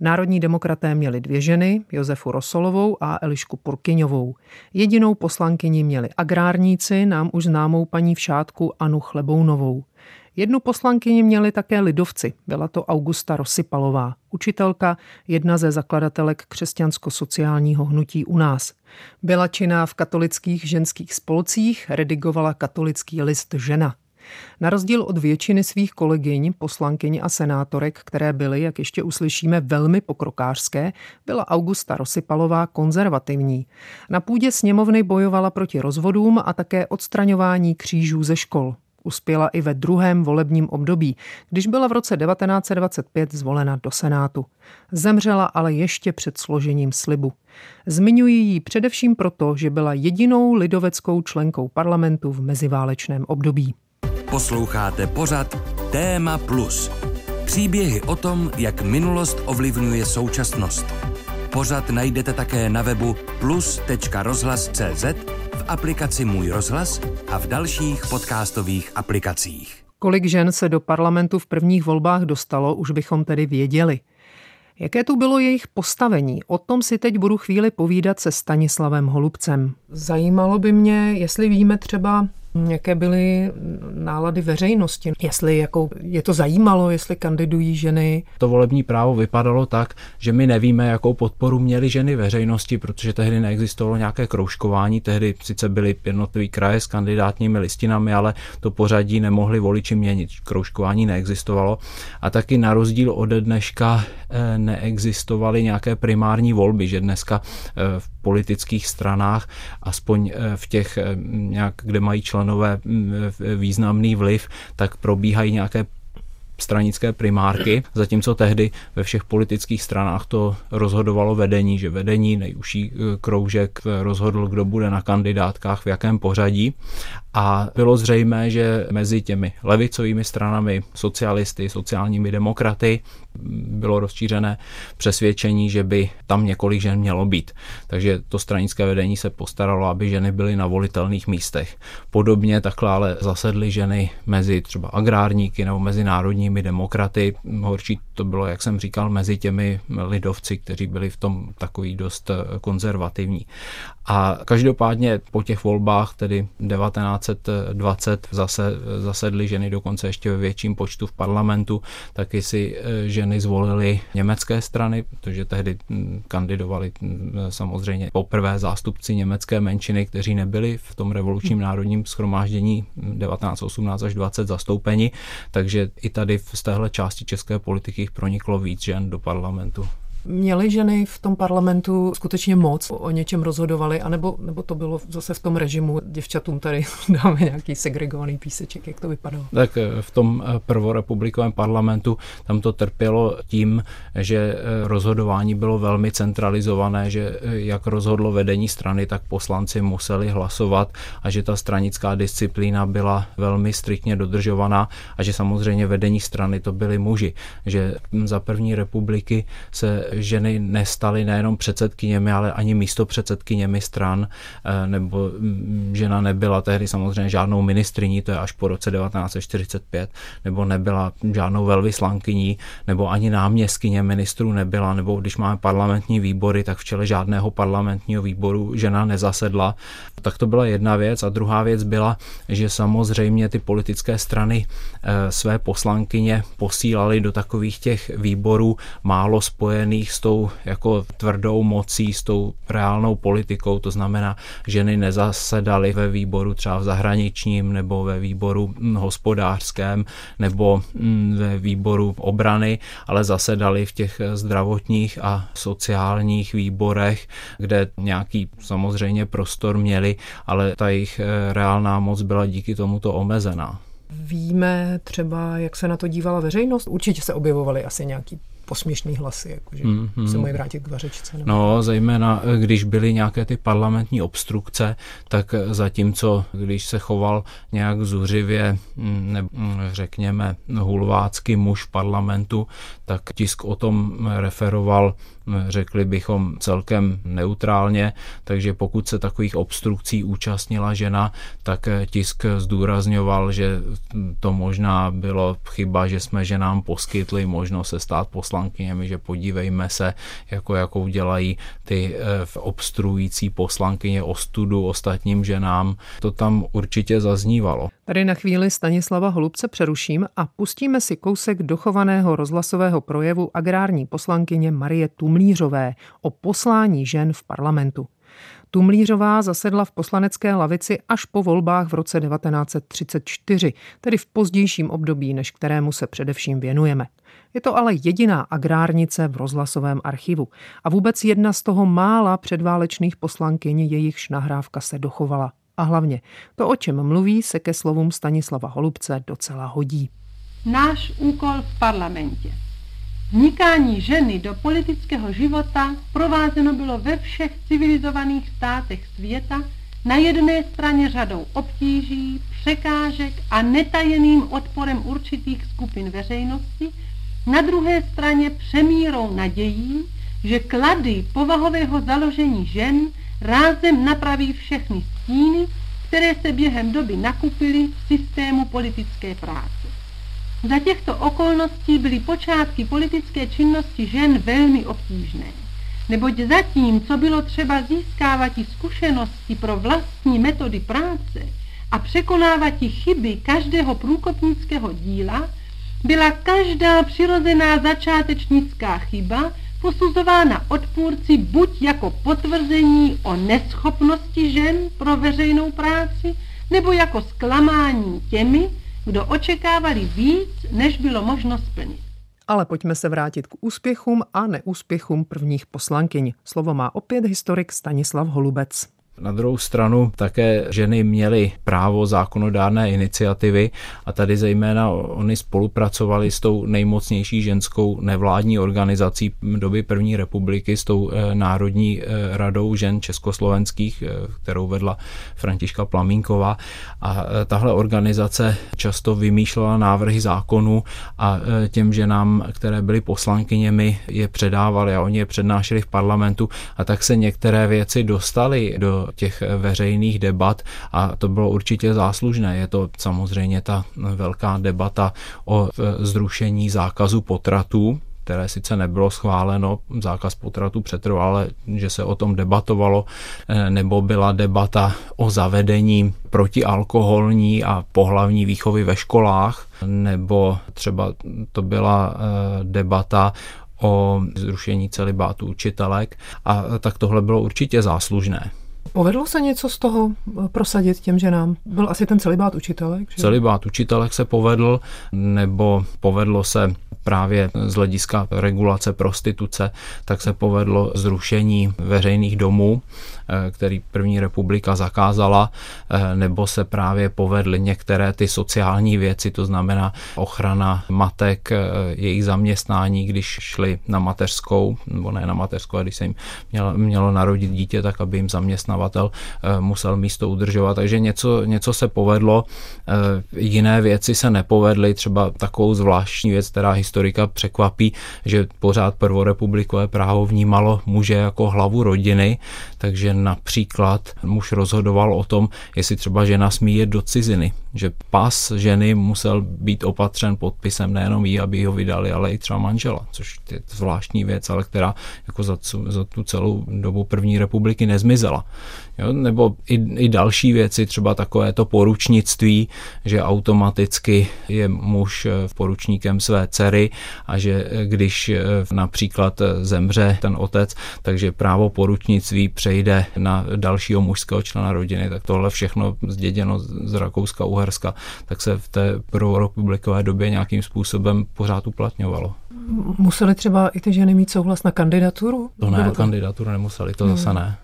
Národní demokraté měli dvě ženy, Josefu Rosolovou a Elišku Purkyňovou. Jedinou poslankyni měli agrárníci, nám už známou paní všátku Anu Chlebounovou. Jednu poslankyni měli také lidovci, byla to Augusta Rosypalová, učitelka, jedna ze zakladatelek křesťansko-sociálního hnutí u nás. Byla činná v katolických ženských spolcích, redigovala katolický list žena. Na rozdíl od většiny svých kolegyň, poslankyň a senátorek, které byly, jak ještě uslyšíme, velmi pokrokářské, byla Augusta Rosypalová konzervativní. Na půdě sněmovny bojovala proti rozvodům a také odstraňování křížů ze škol. Uspěla i ve druhém volebním období, když byla v roce 1925 zvolena do Senátu. Zemřela ale ještě před složením slibu. Zmiňuji ji především proto, že byla jedinou lidoveckou členkou parlamentu v meziválečném období. Posloucháte pořad Téma Plus. Příběhy o tom, jak minulost ovlivňuje současnost. Pořad najdete také na webu plus.rozhlas.cz, v aplikaci Můj rozhlas a v dalších podcastových aplikacích. Kolik žen se do parlamentu v prvních volbách dostalo, už bychom tedy věděli. Jaké tu bylo jejich postavení? O tom si teď budu chvíli povídat se Stanislavem Holubcem. Zajímalo by mě, jestli víme třeba, Jaké byly nálady veřejnosti? Jestli jako je to zajímalo, jestli kandidují ženy? To volební právo vypadalo tak, že my nevíme, jakou podporu měly ženy veřejnosti, protože tehdy neexistovalo nějaké kroužkování, tehdy sice byly jednotlivý kraje s kandidátními listinami, ale to pořadí nemohli voliči měnit. Kroužkování neexistovalo a taky na rozdíl ode dneška eh, neexistovaly nějaké primární volby, že dneska eh, v politických stranách, aspoň eh, v těch nějak, kde mají člen členové mm, významný vliv, tak probíhají nějaké stranické primárky, zatímco tehdy ve všech politických stranách to rozhodovalo vedení, že vedení nejužší kroužek rozhodl, kdo bude na kandidátkách, v jakém pořadí a bylo zřejmé, že mezi těmi levicovými stranami, socialisty, sociálními demokraty, bylo rozšířené přesvědčení, že by tam několik žen mělo být. Takže to stranické vedení se postaralo, aby ženy byly na volitelných místech. Podobně takhle ale zasedly ženy mezi třeba agrárníky nebo mezi národními demokraty. Horší to bylo, jak jsem říkal, mezi těmi lidovci, kteří byli v tom takový dost konzervativní. A každopádně po těch volbách, tedy 1920, zase zasedly ženy dokonce ještě ve větším počtu v parlamentu, taky si eh, ženy zvolily německé strany, protože tehdy hm, kandidovali hm, samozřejmě poprvé zástupci německé menšiny, kteří nebyli v tom revolučním národním schromáždění 1918 až 20 zastoupeni, takže i tady z téhle části české politiky proniklo víc žen do parlamentu. Měly ženy v tom parlamentu skutečně moc, o něčem rozhodovali, anebo nebo to bylo zase v tom režimu, děvčatům tady dáme nějaký segregovaný píseček, jak to vypadalo? Tak eh, v tom eh, prvorepublikovém parlamentu tam to trpělo tím, že eh, rozhodování bylo velmi centralizované, že jak rozhodlo vedení strany, tak poslanci museli hlasovat a že ta stranická disciplína byla velmi striktně dodržovaná a že samozřejmě vedení strany to byli muži, že za první republiky se ženy nestaly nejenom předsedkyněmi, ale ani místo předsedkyněmi stran, eh, nebo mm, žena nebyla tehdy samozřejmě žádnou ministriní, to je až po roce 1945, nebo nebyla žádnou velvyslankyní, nebo ani náměstkyně ministrů nebyla, nebo když máme parlamentní výbory, tak v čele žádného parlamentního výboru žena nezasedla. Tak to byla jedna věc. A druhá věc byla, že samozřejmě ty politické strany eh, své poslankyně posílali do takových těch výborů málo spojených s tou jako tvrdou mocí, s tou reálnou politikou, to znamená, ženy nezasedaly ve výboru třeba v zahraničním nebo ve výboru hm, hospodářském nebo hm, ve výboru obrany, ale zasedali v těch zdravotních a sociálních výborech, kde nějaký samozřejmě prostor měli, ale ta jejich eh, reálná moc byla díky tomuto omezená. Víme třeba, jak se na to dívala veřejnost? Určitě se objevovaly asi nějaký posměšný hlasy, jakože mm, mm. se mají vrátit k vařečce. Nebo... No, zejména eh, když byly nějaké ty parlamentní obstrukce, tak eh, zatímco, když se choval nějak zuřivě, mm, ne, mm, řekněme, hulvácky muž parlamentu, tak tisk o tom referoval řekli bychom celkem neutrálně, takže pokud se takových obstrukcí účastnila žena, tak tisk zdůrazňoval, že to možná bylo chyba, že jsme ženám poskytli možnost se stát poslankyněmi, že podívejme se, jako jakou dělají ty eh, obstruující poslankyně ostudu ostatním ženám. To tam určitě zaznívalo. Tady na chvíli Stanislava Holubce přeruším a pustíme si kousek dochovaného rozhlasového projevu agrární poslankyně Marie Tumlířové o poslání žen v parlamentu. Tumlířová zasedla v poslanecké lavici až po volbách v roce 1934, tedy v pozdějším období, než kterému se především věnujeme. Je to ale jediná agrárnice v rozhlasovém archivu a vůbec jedna z toho mála předválečných poslankyň, jejichž nahrávka se dochovala. A hlavně, to, o čem mluví, se ke slovům Stanislava Holubce docela hodí. Náš úkol v parlamentě. Vnikání ženy do politického života provázeno bylo ve všech civilizovaných státech světa na jedné straně řadou obtíží, překážek a netajeným odporem určitých skupin veřejnosti, na druhé straně přemírou nadějí, že klady povahového založení žen rázem napraví všechny stíny, které se během doby nakupily v systému politické práce. Za těchto okolností byly počátky politické činnosti žen velmi obtížné, neboť zatím, co bylo třeba získávat zkušenosti pro vlastní metody práce a překonávat chyby každého průkopnického díla, byla každá přirozená začátečnická chyba posuzována odpůrci buď jako potvrzení o neschopnosti žen pro veřejnou práci, nebo jako zklamání těmi, kdo očekávali víc, než bylo možno splnit. Ale pojďme se vrátit k úspěchům a neúspěchům prvních poslankyň. Slovo má opět historik Stanislav Holubec. Na druhou stranu také ženy měly právo zákonodárné iniciativy a tady zejména oni spolupracovali s tou nejmocnější ženskou nevládní organizací doby první republiky, s tou eh, Národní eh, radou žen československých, eh, kterou vedla Františka Plamínková. A tahle organizace často vymýšlela návrhy zákonů a těm ženám, které byly poslankyněmi, je předávali a oni je přednášeli v parlamentu a tak se některé věci dostaly do těch veřejných debat a to bylo určitě záslužné. Je to samozřejmě ta velká debata o zrušení zákazu potratů, které sice nebylo schváleno, zákaz potratu přetrval, ale že se o tom debatovalo, eh, nebo byla debata o zavedení protialkoholní a pohlavní výchovy ve školách, nebo třeba to byla eh, debata o zrušení celibátu učitelek a tak tohle bylo určitě záslužné. Povedlo se něco z toho eh, prosadit těm ženám? Byl asi ten celibát učitelek? Že? Celibát učitelek se povedl, nebo povedlo se právě z hlediska regulace prostituce, tak se povedlo zrušení veřejných domů, eh, který první republika zakázala, eh, nebo se právě povedly některé ty sociální věci, to znamená ochrana matek, jejich zaměstnání, když šli na mateřskou, nebo ne na mateřskou, a když se jim mělo, mělo narodit dítě, tak aby jim zaměstnavatel eh, musel místo udržovat, takže něco, něco se povedlo, eh, jiné věci se nepovedly, třeba takovou zvláštní věc, která historika překvapí, že pořád prvorepublikové právo vnímalo muže jako hlavu rodiny, takže například muž rozhodoval o tom, jestli třeba žena smí jet do ciziny, že pas ženy musel být opatřen podpisem nejenom jí, aby ho vydali, ale i třeba manžela, což je zvláštní věc, ale která jako za, za tu celou dobu první republiky nezmizela. Jo, nebo i, i další věci, třeba takové to poručnictví, že automaticky je muž eh, poručníkem své dcery a že eh, když eh, například zemře ten otec, takže právo poručnictví přejde na dalšího mužského člena rodiny, tak tohle všechno zděděno z Rakouska-Uherska, tak se v té prvorepublikové době nějakým způsobem pořád uplatňovalo. Museli třeba i ty ženy mít souhlas na kandidaturu? To ne, to... kandidaturu nemuseli, to hmm. zase ne.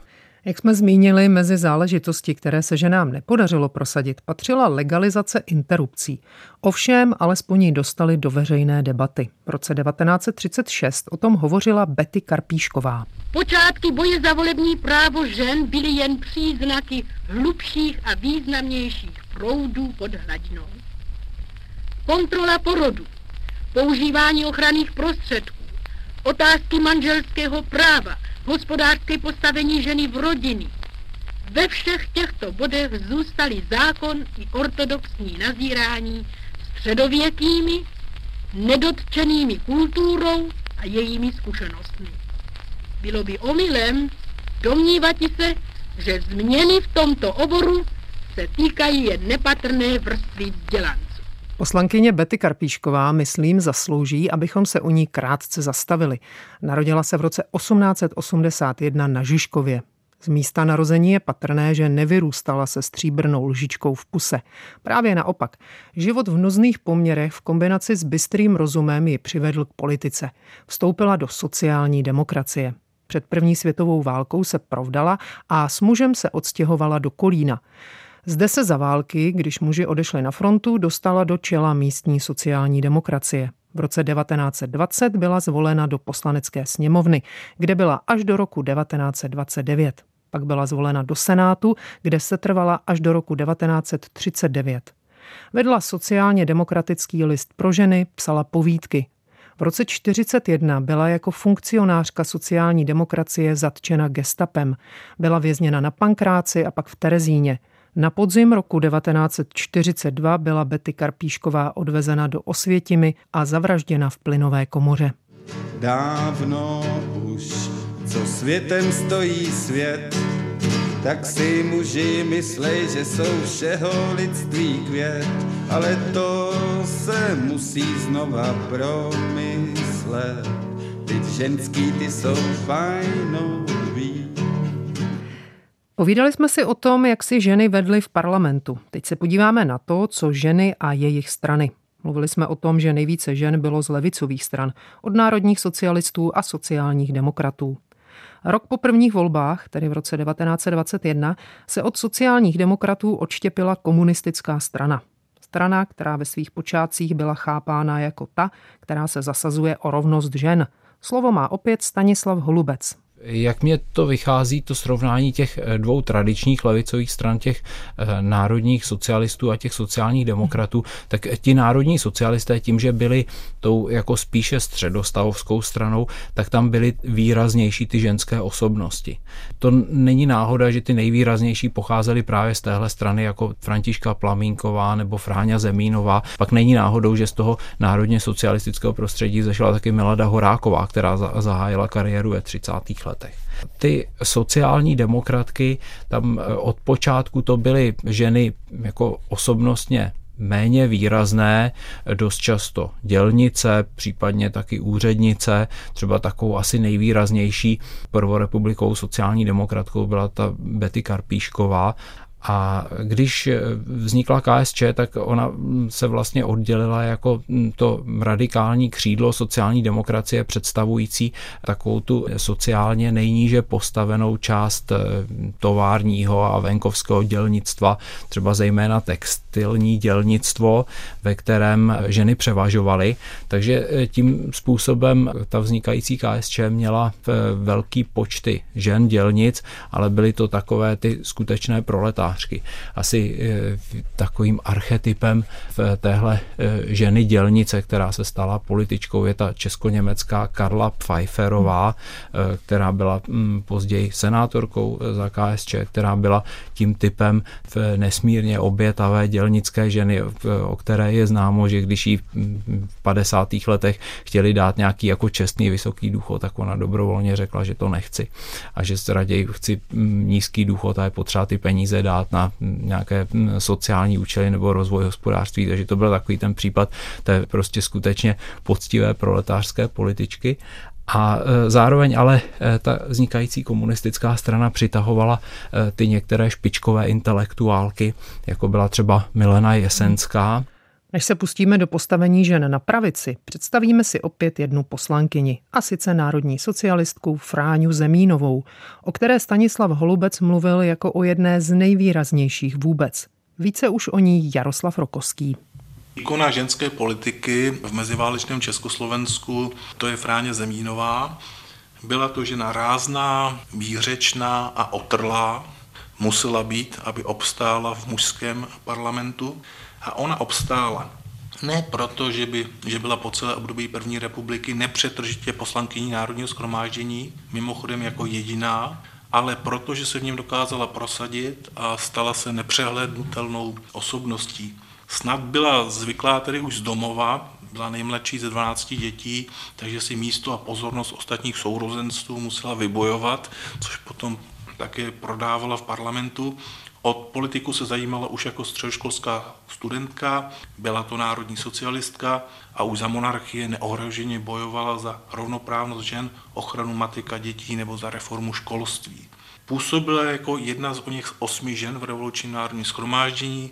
Jak jsme zmínili, mezi záležitosti, které se ženám nepodařilo prosadit, patřila legalizace interrupcí. Ovšem, alespoň ji dostali do veřejné debaty. V roce 1936 o tom hovořila Betty Karpíšková. Počátky boje za volební právo žen byly jen příznaky hlubších a významnějších proudů pod hladinou. Kontrola porodu, používání ochranných prostředků, otázky manželského práva, hospodářské postavení ženy v rodině. Ve všech těchto bodech zůstaly zákon i ortodoxní nazírání středověkými, nedotčenými kulturou a jejími zkušenostmi. Bylo by omylem domnívat se, že změny v tomto oboru se týkají jen nepatrné vrstvy vzdělanců. Poslankyně Betty Karpíšková, myslím, zaslouží, abychom se u ní krátce zastavili. Narodila se v roce 1881 na Žižkově. Z místa narození je patrné, že nevyrůstala se stříbrnou lžičkou v puse. Právě naopak, život v nuzných poměrech v kombinaci s bystrým rozumem ji přivedl k politice. Vstoupila do sociální demokracie. Před první světovou válkou se provdala a s mužem se odstěhovala do Kolína. Zde se za války, když muži odešli na frontu, dostala do čela místní sociální demokracie. V roce 1920 byla zvolena do poslanecké sněmovny, kde byla až do roku 1929. Pak byla zvolena do Senátu, kde se trvala až do roku 1939. Vedla sociálně demokratický list pro ženy, psala povídky. V roce 1941 byla jako funkcionářka sociální demokracie zatčena gestapem. Byla vězněna na Pankráci a pak v Terezíně. Na podzim roku 1942 byla Betty Karpíšková odvezena do Osvětimi a zavražděna v plynové komoře. Dávno už, co světem stojí svět, tak si muži myslej, že jsou všeho lidství květ, ale to se musí znova promyslet. Teď ženský ty jsou fajnový, Povídali jsme si o tom, jak si ženy vedly v parlamentu. Teď se podíváme na to, co ženy a jejich strany. Mluvili jsme o tom, že nejvíce žen bylo z levicových stran, od národních socialistů a sociálních demokratů. Rok po prvních volbách, tedy v roce 1921, se od sociálních demokratů odštěpila komunistická strana. Strana, která ve svých počátcích byla chápána jako ta, která se zasazuje o rovnost žen. Slovo má opět Stanislav Holubec, jak mě to vychází, to srovnání těch eh, dvou tradičních levicových stran, těch eh, národních socialistů a těch sociálních demokratů, tak ti národní socialisté tím, že byli tou jako spíše středostavovskou stranou, tak tam byly výraznější ty ženské osobnosti. To není náhoda, že ty nejvýraznější pocházely právě z téhle strany, jako Františka Plamínková nebo Fráňa Zemínová. Pak není náhodou, že z toho národně socialistického prostředí zašla taky Milada Horáková, která zahájila kariéru ve 30 letech. Ty sociální demokratky, tam eh, od počátku to byly ženy jako osobnostně méně výrazné, dost často dělnice, případně taky úřednice, třeba takovou asi nejvýraznější prvorepublikou sociální demokratkou byla ta Betty Karpíšková a když vznikla KSČ, tak ona se vlastně oddělila jako to radikální křídlo sociální demokracie představující takovou tu sociálně nejníže postavenou část eh, továrního a venkovského dělnictva, třeba zejména textilní dělnictvo, ve kterém ženy převažovaly. Takže eh, tím způsobem ta vznikající KSČ měla eh, velký počty žen dělnic, ale byly to takové ty skutečné proletářky novinářky. Asi eh, takovým archetypem v téhle eh, ženy dělnice, která se stala političkou, je ta česko-německá Karla Pfeifferová, eh, která byla hm, později senátorkou za KSČ, která byla tím typem v nesmírně obětavé dělnické ženy, o které je známo, že když jí v 50. letech chtěli dát nějaký jako čestný vysoký důchod, tak ona dobrovolně řekla, že to nechci a že raději chci hm, nízký důchod a je potřeba ty peníze dát dát na nějaké sociální účely nebo rozvoj hospodářství. Takže to byl takový ten případ té prostě skutečně poctivé proletářské političky. A e, zároveň ale e, ta vznikající komunistická strana přitahovala e, ty některé špičkové intelektuálky, jako byla třeba Milena Jesenská, Než se pustíme do postavení žen na pravici, představíme si opět jednu poslankyni, a sice národní socialistku Fráňu Zemínovou, o které Stanislav Holubec mluvil jako o jedné z nejvýraznějších vůbec. Více už o ní Jaroslav Rokoský. Ikona ženské politiky v meziválečném Československu to je Fráně Zemínová. Byla to žena rázná, výřečná a otrlá. Musela být, aby obstála v mužském parlamentu a ona obstála. Ne proto, že, by, že byla po celé období první republiky nepřetržitě poslankyní Národního schromáždění, mimochodem jako jediná, ale proto, že se v něm dokázala prosadit a stala se nepřehlednutelnou osobností. Snad byla zvyklá tedy už z domova, byla nejmladší ze 12 dětí, takže si místo a pozornost ostatních sourozenců musela vybojovat, což potom také prodávala v parlamentu. Od politiku se zajímala už jako středoškolská studentka, byla to národní socialistka a už za monarchie neohroženě bojovala za rovnoprávnost žen, ochranu matika dětí nebo za reformu školství. Působila jako jedna z o něch osmi žen v revolučním národním schromáždění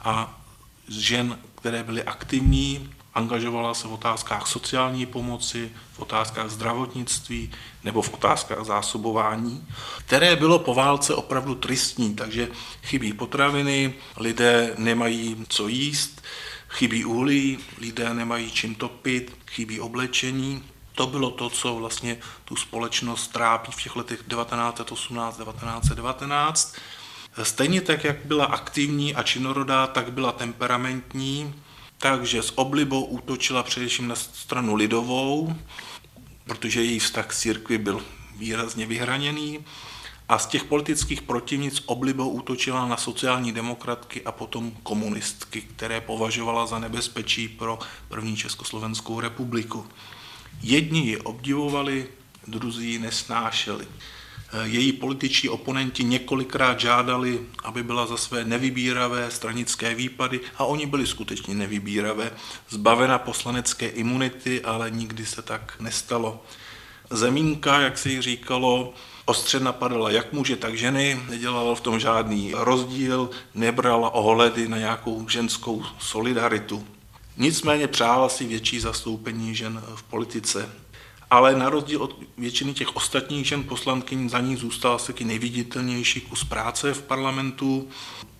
a žen, které byly aktivní, angažovala se v otázkách sociální pomoci, v otázkách zdravotnictví nebo v otázkách zásobování, které bylo po válce opravdu tristní, takže chybí potraviny, lidé nemají co jíst, chybí uhlí, lidé nemají čím topit, chybí oblečení. To bylo to, co vlastně tu společnost trápí v těch letech 1918, 1919. Stejně tak, jak byla aktivní a činorodá, tak byla temperamentní, takže s oblibou útočila především na stranu lidovou, protože její vztah k církvi byl výrazně vyhraněný a z těch politických protivnic oblibou útočila na sociální demokratky a potom komunistky, které považovala za nebezpečí pro první Československou republiku. Jedni ji obdivovali, druzí ji nesnášeli. Její političtí oponenti několikrát žádali, aby byla za své nevybíravé stranické výpady a oni byli skutečně nevybíravé, zbavena poslanecké imunity, ale nikdy se tak nestalo. Zemínka, jak se jí říkalo, ostře napadala jak muže, tak ženy, nedělala v tom žádný rozdíl, nebrala ohledy na nějakou ženskou solidaritu. Nicméně přála si větší zastoupení žen v politice. Ale na rozdíl od většiny těch ostatních žen poslankyň za ní zůstala se taky nejviditelnější kus práce v parlamentu.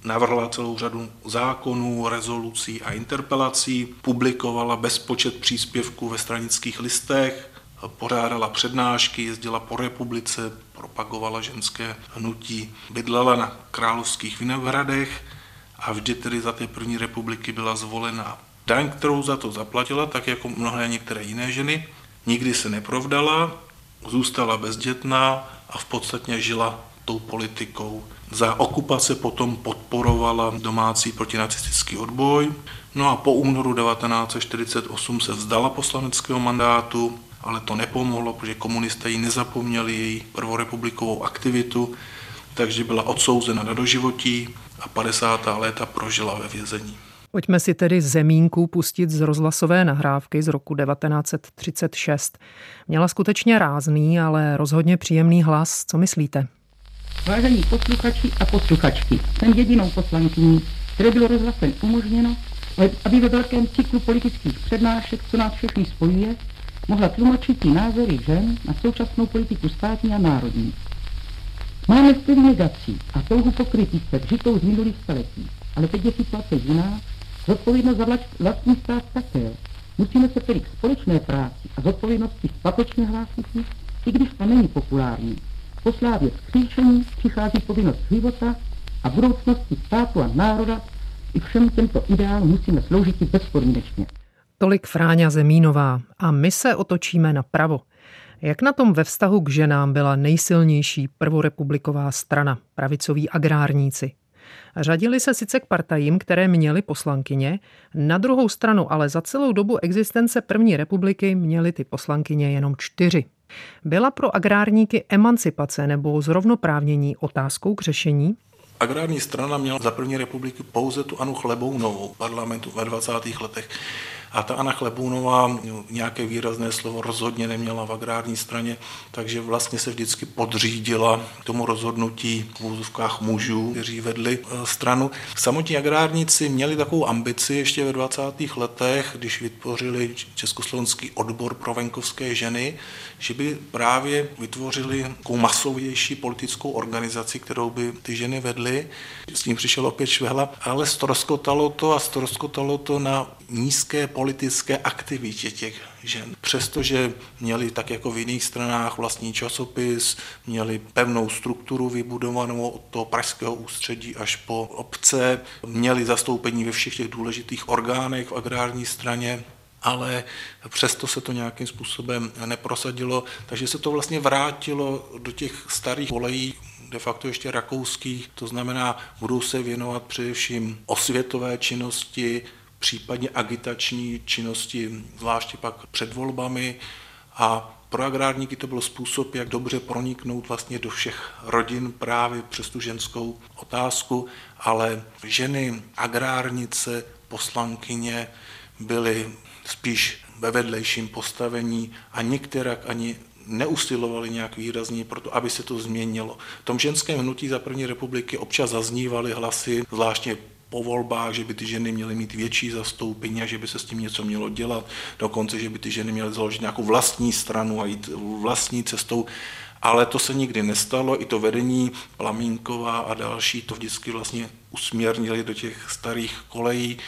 Navrhla celou řadu zákonů, rezolucí a interpelací, publikovala bezpočet příspěvků ve stranických listech, pořádala přednášky, jezdila po republice, propagovala ženské hnutí, bydlela na královských vinohradech a vždy tedy za té první republiky byla zvolena. Daň, kterou za to zaplatila, tak jako mnohé některé jiné ženy, nikdy se neprovdala, zůstala bezdětná a v podstatě žila tou politikou. Za okupace potom podporovala domácí protinacistický odboj, no a po únoru 1948 se vzdala poslaneckého mandátu, ale to nepomohlo, protože komunisté ji nezapomněli její prvorepublikovou aktivitu, takže byla odsouzena na doživotí a 50. léta prožila ve vězení. Pojďme si tedy zemínku pustit z rozhlasové nahrávky z roku 1936. Měla skutečně rázný, ale rozhodně příjemný hlas. Co myslíte? Vážení posluchači a posluchačky, jsem jedinou poslankyní, které bylo rozhlasem umožněno, aby ve velkém cyklu politických přednášek, co nás všechny spojuje, mohla tlumočit i názory žen na současnou politiku státní a národní. Máme stejný negací a touhu pokrytí se vžitou z minulých staletí, ale teď je situace jiná, zodpovědnost za vlastní stát také. Musíme se tedy k společné práci a zodpovědnosti spatečně hlásit, i když to není populární. Po slávě vzkříšení přichází povinnost života a budoucnosti státu a národa i všem těmto ideálům musíme sloužit bezpodmínečně. Tolik Fráňa Zemínová a my se otočíme napravo. Jak na tom ve vztahu k ženám byla nejsilnější prvorepubliková strana, pravicoví agrárníci? Řadili se sice k partajím, které měly poslankyně, na druhou stranu ale za celou dobu existence první republiky měly ty poslankyně jenom čtyři. Byla pro agrárníky emancipace nebo zrovnoprávnění otázkou k řešení? Agrární strana měla za první republiky pouze tu Anu Chlebounovou parlamentu ve 20. letech. A ta Anna Chlebůnová nějaké výrazné slovo rozhodně neměla v agrární straně, takže vlastně se vždycky podřídila tomu rozhodnutí v úzovkách mužů, kteří vedli e, stranu. Samotní agrárníci měli takovou ambici ještě ve 20. letech, když vytvořili Československý odbor pro venkovské ženy, že by právě vytvořili takovou masovější politickou organizaci, kterou by ty ženy vedly. S tím přišel opět Švehla, ale stroskotalo to a stroskotalo to na nízké politické aktivitě těch žen. Přestože měli tak jako v jiných stranách vlastní časopis, měli pevnou strukturu vybudovanou od toho pražského ústředí až po obce, měli zastoupení ve všech těch důležitých orgánech v agrární straně, ale přesto se to nějakým způsobem neprosadilo, takže se to vlastně vrátilo do těch starých kolejí, de facto ještě rakouských, to znamená, budou se věnovat především osvětové činnosti, případně agitační činnosti, zvláště pak před volbami a pro agrárníky to byl způsob, jak dobře proniknout vlastně do všech rodin právě přes tu ženskou otázku, ale ženy, agrárnice, poslankyně byly spíš ve vedlejším postavení a některak ani neusilovali nějak výrazně pro to, aby se to změnilo. V tom ženském hnutí za první republiky občas zaznívaly hlasy, zvláštně po volbách, že by ty ženy měly mít větší zastoupení a že by se s tím něco mělo dělat, dokonce, že by ty ženy měly založit nějakou vlastní stranu a jít vlastní cestou. Ale to se nikdy nestalo, i to vedení Plamínková a další to vždycky vlastně usměrnili do těch starých kolejí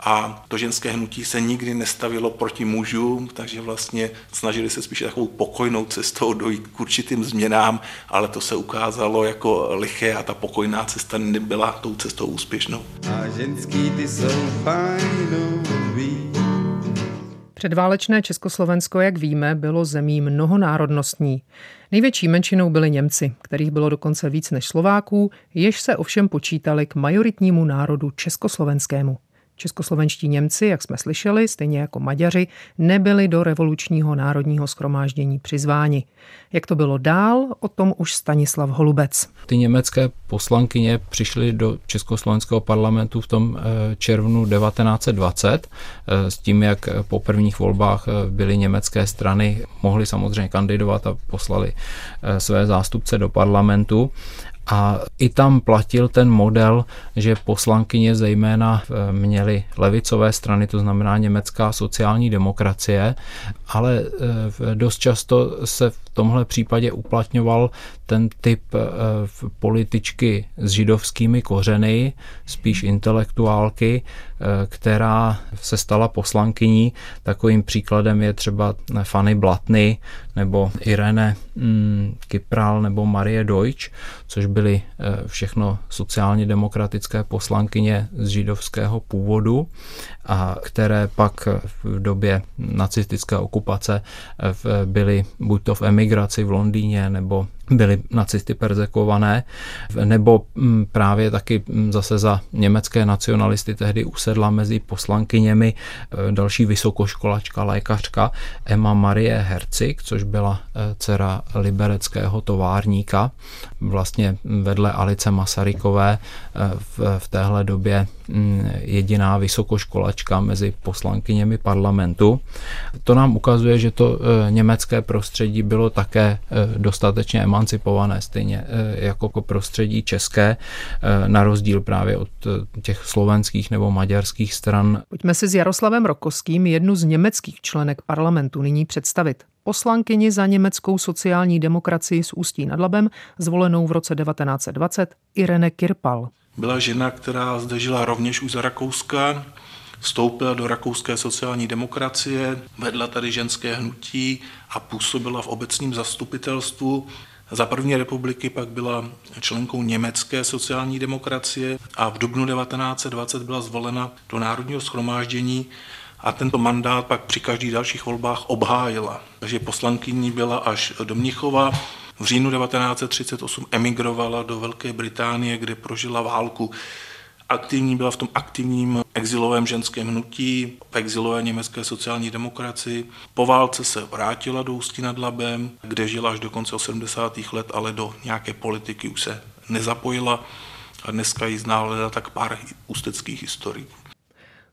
a to ženské hnutí se nikdy nestavilo proti mužům, takže vlastně snažili se spíše takovou pokojnou cestou dojít k určitým změnám, ale to se ukázalo jako liché a ta pokojná cesta nebyla tou cestou úspěšnou. A ženský ty jsou fajnový. Předválečné Československo, jak víme, bylo zemí mnohonárodnostní. Největší menšinou byli Němci, kterých bylo dokonce víc než Slováků, jež se ovšem počítali k majoritnímu národu československému. Českoslovenští Němci, jak jsme slyšeli, stejně jako Maďaři, nebyli do revolučního národního schromáždění přizváni. Jak to bylo dál, o tom už Stanislav Holubec. Ty německé poslankyně přišly do Československého parlamentu v tom eh, červnu 1920 eh, s tím, jak po prvních volbách eh, byly německé strany, mohly samozřejmě kandidovat a poslali své zástupce do parlamentu A i tam platil ten model, že poslankyně zejména eh, měly levicové strany, to znamená německá sociální demokracie, ale eh, dost často se v tomhle případě uplatňoval ten typ eh, političky s židovskými kořeny, spíš intelektuálky, která se stala poslankyní. Takovým příkladem je třeba Fanny Blatny nebo Irene mm, Kypral nebo Marie Deutsch, což byly eh, všechno sociálně demokratické poslankyně z židovského původu, a které pak v době nacistické okupace eh, byly buď to v emigraci v Londýně nebo byly nacisty perzekované, nebo mm, právě taky mm, zase za německé nacionalisty tehdy usedla mezi poslankyněmi e, další vysokoškolačka, lékařka Emma Marie Hercik, což byla e, dcera libereckého továrníka, vlastně vedle Alice Masarykové e, v, v téhle době mm, jediná vysokoškolačka mezi poslankyněmi parlamentu. To nám ukazuje, že to německé prostředí bylo také dostatečně emancipované, stejně eh, jako prostředí české, eh, na rozdíl právě od eh, těch slovenských nebo maďarských stran. Pojďme si s Jaroslavem Rokoským jednu z německých členek parlamentu nyní představit poslankyni za německou sociální demokracii s Ústí nad Labem, zvolenou v roce 1920, Irene Kirpal. Byla žena, která zde žila rovněž už za Rakouska, vstoupila do rakouské sociální demokracie, vedla tady ženské hnutí a působila v obecním zastupitelstvu. Za první republiky pak byla členkou německé sociální demokracie a v dubnu 1920 byla zvolena do Národního schromáždění a tento mandát pak při každých dalších volbách obhájila. Takže poslankyní byla až do Mnichova. V říjnu 1938 emigrovala do Velké Británie, kde prožila válku aktivní, byla v tom aktivním exilovém ženském hnutí, v exilové německé sociální demokracii. Po válce se vrátila do Ústí nad Labem, kde žila až do konce 80. let, ale do nějaké politiky už se nezapojila a dneska ji zná tak pár ústeckých historií.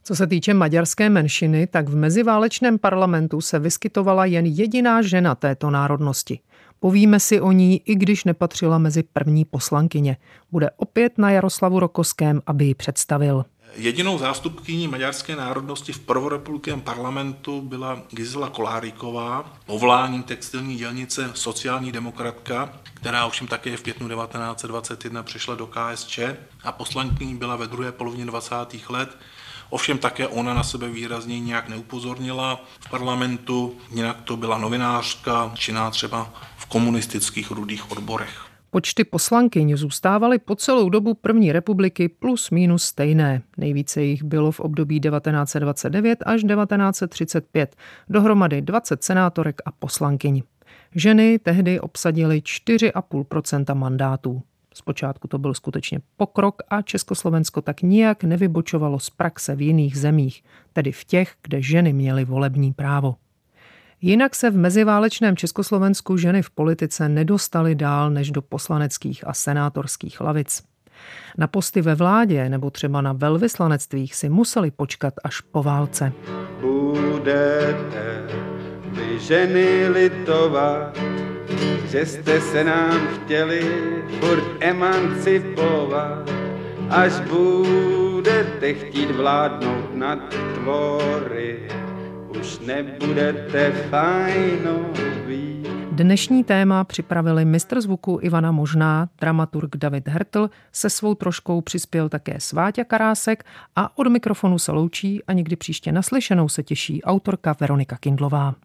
Co se týče maďarské menšiny, tak v meziválečném parlamentu se vyskytovala jen jediná žena této národnosti. Povíme si o ní, i když nepatřila mezi první poslankyně. Bude opět na Jaroslavu Rokoském, aby ji představil. Jedinou zástupkyní maďarské národnosti v prvorepublikém parlamentu byla Gizela Koláriková, povoláním textilní dělnice sociální demokratka, která ovšem také v květnu 1921 přišla do KSČ a poslankyní byla ve druhé polovině 20. let Ovšem také ona na sebe výrazně nějak neupozornila v parlamentu, jinak to byla novinářka, činná třeba komunistických rudých odborech. Počty poslankyň zůstávaly po celou dobu první republiky plus minus stejné. Nejvíce jich bylo v období 1929 až 1935, dohromady 20 senátorek a poslankyň. Ženy tehdy obsadily 4,5% mandátů. Zpočátku to byl skutečně pokrok a Československo tak nijak nevybočovalo z praxe v jiných zemích, tedy v těch, kde ženy měly volební právo. Jinak se v meziválečném Československu ženy v politice nedostaly dál než do poslaneckých a senátorských lavic. Na posty ve vládě nebo třeba na velvyslanectvích si museli počkat až po válce. Budete vy ženy litovat, že jste se nám chtěli furt emancipovat, až budete chtít vládnout nad tvory, už nebudete fajnoví. Dnešní téma připravili mistr zvuku Ivana Možná, dramaturg David Hertl, se svou troškou přispěl také Sváťa Karásek a od mikrofonu se loučí a někdy příště naslyšenou se těší autorka Veronika Kindlová.